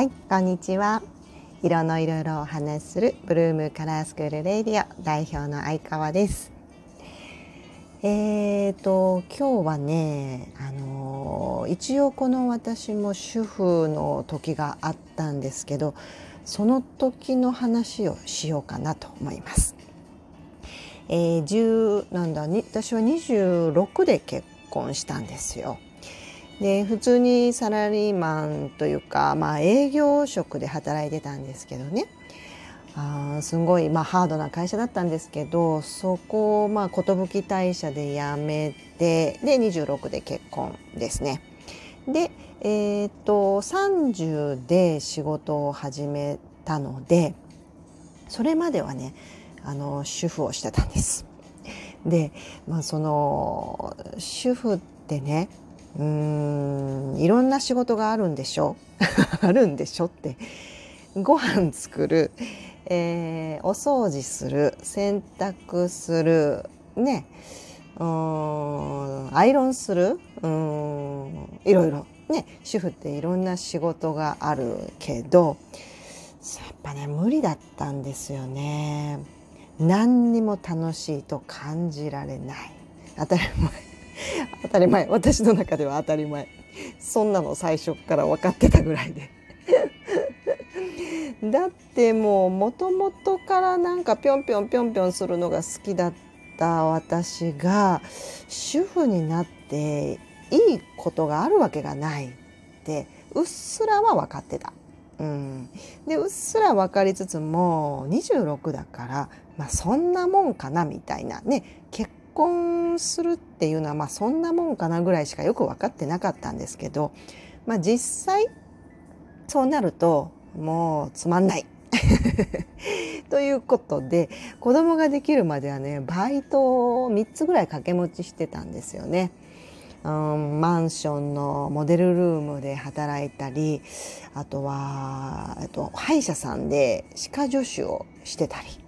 はいこんにちは。色のいろいろお話しするブルームカラースクールレディオ代表の相川です。えーと今日はねあの一応この私も主婦の時があったんですけどその時の話をしようかなと思います。えー、10なんだ私は26で結婚したんですよ。で普通にサラリーマンというか、まあ、営業職で働いてたんですけどねあすごい、まあ、ハードな会社だったんですけどそこを、まあ、寿退社で辞めてで26で結婚ですね。で、えー、っと30で仕事を始めたのでそれまではねあの主婦をしてたんです。で、まあ、その主婦ってねうんいろんな仕事があるんでしょ？あるんでしょって。ご飯作る、えー、お掃除する洗濯するね。うんアイロンするうんいろいろ。ね主婦っていろんな仕事があるけどやっぱね無理だったんですよね。何にも楽しいと感じられない。当たり前。当たり前。私の中では当たり前。そんなの最初から分かってたぐらいで。だってもうもともとからなんかぴょんぴょんぴょんぴょんするのが好きだった私が主婦になっていいことがあるわけがないってうっすらは分かってた。うん、でうっすら分かりつつも26だからまあ、そんなもんかなみたいなね。結婚するっていうのはまあそんなもんかなぐらいしかよく分かってなかったんですけど、まあ、実際そうなるともうつまんない。ということで子供ができるまではねバイトを3つぐらい掛け持ちしてたんですよね。うん、マンションのモデルルームで働いたりあとはと歯医者さんで歯科助手をしてたり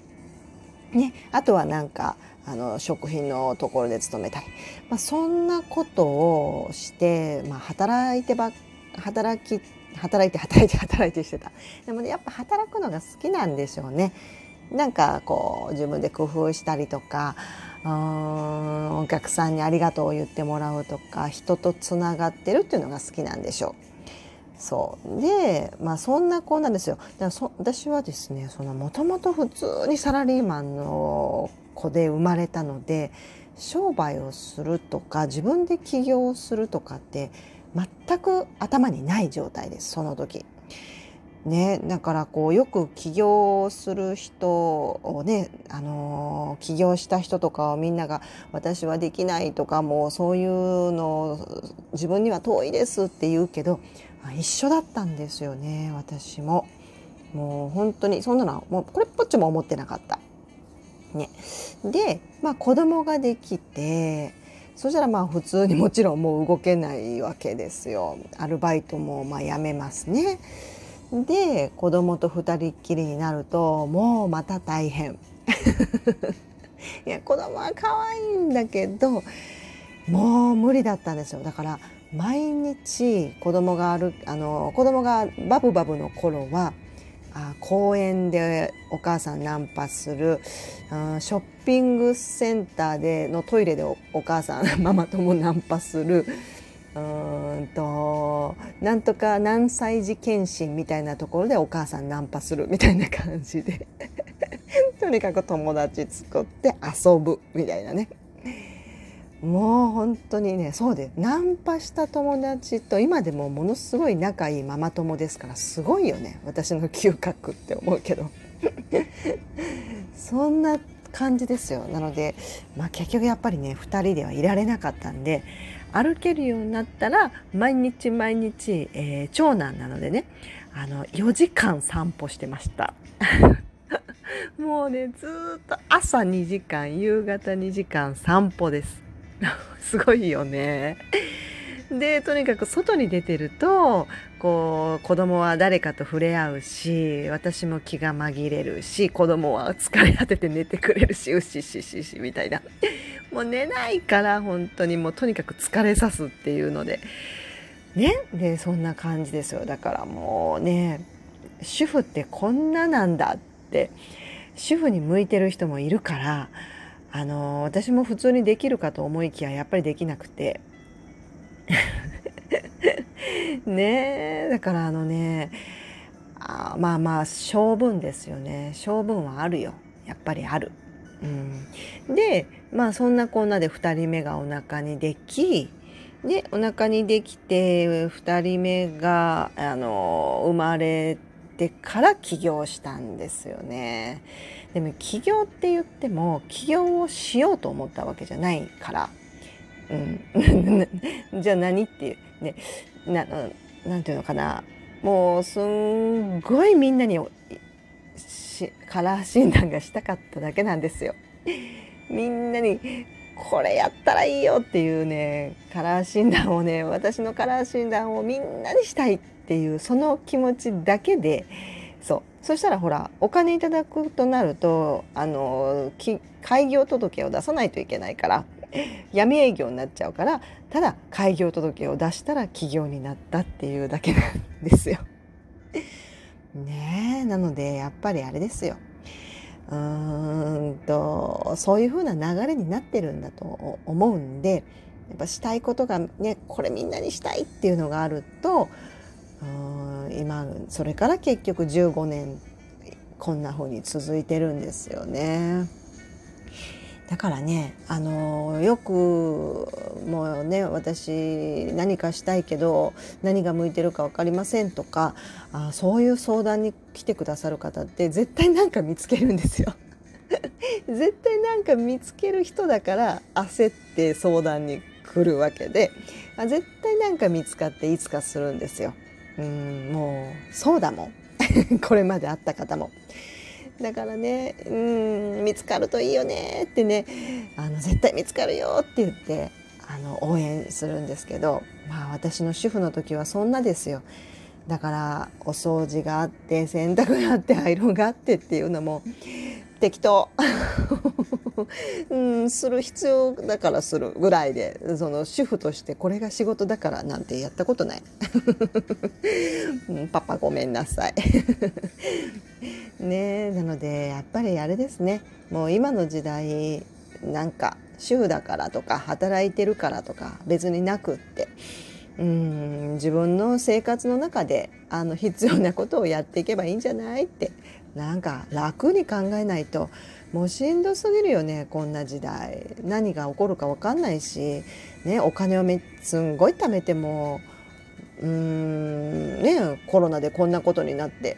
ね、あとはなんかあの食品のところで勤めたり、まあ、そんなことをして、まあ、働いてば働き働いて働いて働いてしてた。でもねやっぱ働くのが好きなんでしょうね。なんかこう自分で工夫したりとかうんお客さんにありがとうを言ってもらうとか人とつながってるっていうのが好きなんでしょう。そう。でまあそんな子なんですよ。だからそ私はですねもともと普通にサラリーマンの子で生まれたので商売をするとか自分で起業するとかって全く頭にない状態ですその時。ね、だからこうよく起業する人をね、あの起業した人とかをみんなが「私はできない」とかもうそういうの自分には遠いですって言うけど一緒だったんですよね私も。もう本当にそんなのはもうこれっぽっちも思ってなかった。ね、で、まあ、子供ができてそしたらまあ普通にもちろんもう動けないわけですよ。アルバイトもまあやめますね。で子供と二人っきりになるともうまた大変。いや子供は可愛いんだけどもう無理だったんですよだから毎日子供があるあの子供がバブバブの頃はあ公園でお母さんナンパする。あショッピングセンターでのトイレでお母さんママ友ナンパする。うんとなんとか何歳児検診みたいなところでお母さんナンパするみたいな感じで。とにかく友達作って遊ぶみたいなね。もう本当にねそうでナンパした友達と今でもものすごい仲いいママ友ですからすごいよね私の嗅覚って思うけど。そんな感じですよ。なので、まあ、結局やっぱりね2人ではいられなかったんで歩けるようになったら毎日毎日、えー、長男なのでねあの4時間散歩してました。もうねずっと朝2時間夕方2時間散歩です。すごいよね。でとにかく外に出てるとこう子供は誰かと触れ合うし私も気が紛れるし子供は疲れ果てて寝てくれるしうししししみたいな。もう寝ないから本当にもうとにかく疲れさすっていうので。ね？でそんな感じですよ。だからもうね主婦ってこんななんだって。主婦に向いてる人もいるからあの私も普通にできるかと思いきややっぱりできなくて。ねえだからあのねあまあまあ性分ですよね。性分はあるよ。やっぱりある。うん、でまあそんなこんなで2人目がお腹にできでお腹にできて2人目があの生まれてから起業したんですよね。でも起業って言っても起業をしようと思ったわけじゃないから。うん、じゃあ何っていうねななんていうのかなもうすんごいみんなにカラー診断がしたかっただけなんですよ。みんなにこれやったらいいよっていうねカラー診断をね私のカラー診断をみんなにしたいっていうその気持ちだけでそうそしたらほらお金いただくとなるとあの開業届を出さないといけないから 闇営業になっちゃうからただ開業届を出したら起業になったっていうだけなんですよ。ねえなのでやっぱりあれですよ。うーんとそういう風な流れになってるんだと思うんでやっぱしたいことがねこれみんなにしたいっていうのがあるとうん今それから結局15年こんな風に続いてるんですよね。だからねあのよくもうね私何かしたいけど何が向いてるか分かりませんとかあそういう相談に来てくださる方って絶対何か見つけるんですよ。絶対なんか見つける人だから焦って相談に来るわけで絶対なんか見つかっていつかするんですよ。うんもうそうだもん これまで会った方も。だからねうん見つかるといいよねってねあの絶対見つかるよって言ってあの応援するんですけどまあ私の主婦の時はそんなですよ。だからお掃除があって洗濯があってアイロンがあってっていうのも適当うん、する必要だからするぐらいでその主婦としてこれが仕事だからなんてやったことない、うん、パパごめんなさい。ねなのでやっぱりあれですね。もう今の時代なんか主婦だからとか働いてるからとか別になくって。うん自分の生活の中であの必要なことをやっていけばいいんじゃないって。なんか楽に考えないともうしんどすぎるよねこんな時代何が起こるか分かんないし、ね、お金をめすんごい貯めてもうーんねコロナでこんなことになって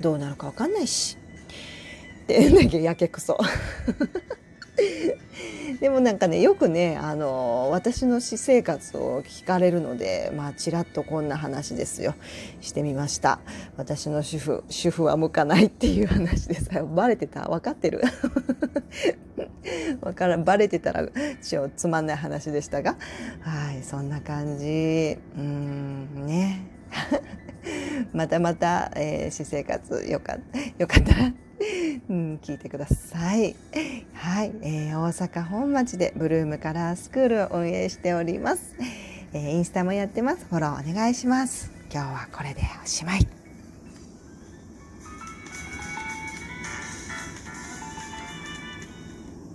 どうなるか分かんないしってだけやけくそ。でもなんかねよくねあの私の私生活を聞かれるのでまあちらっとこんな話ですよ。してみました。私の主婦主婦は向かないっていう話です。バレてた？分かってる？わからバレてたらちょつまんない話でしたが。はいそんな感じ。うんね。またまた、えー、私生活よかよかったらうん、聞いてください。はい、えー、大阪本町でブルームカラースクールを運営しております。えー、インスタもやってます。フォローお願いします。今日はこれでおしまい。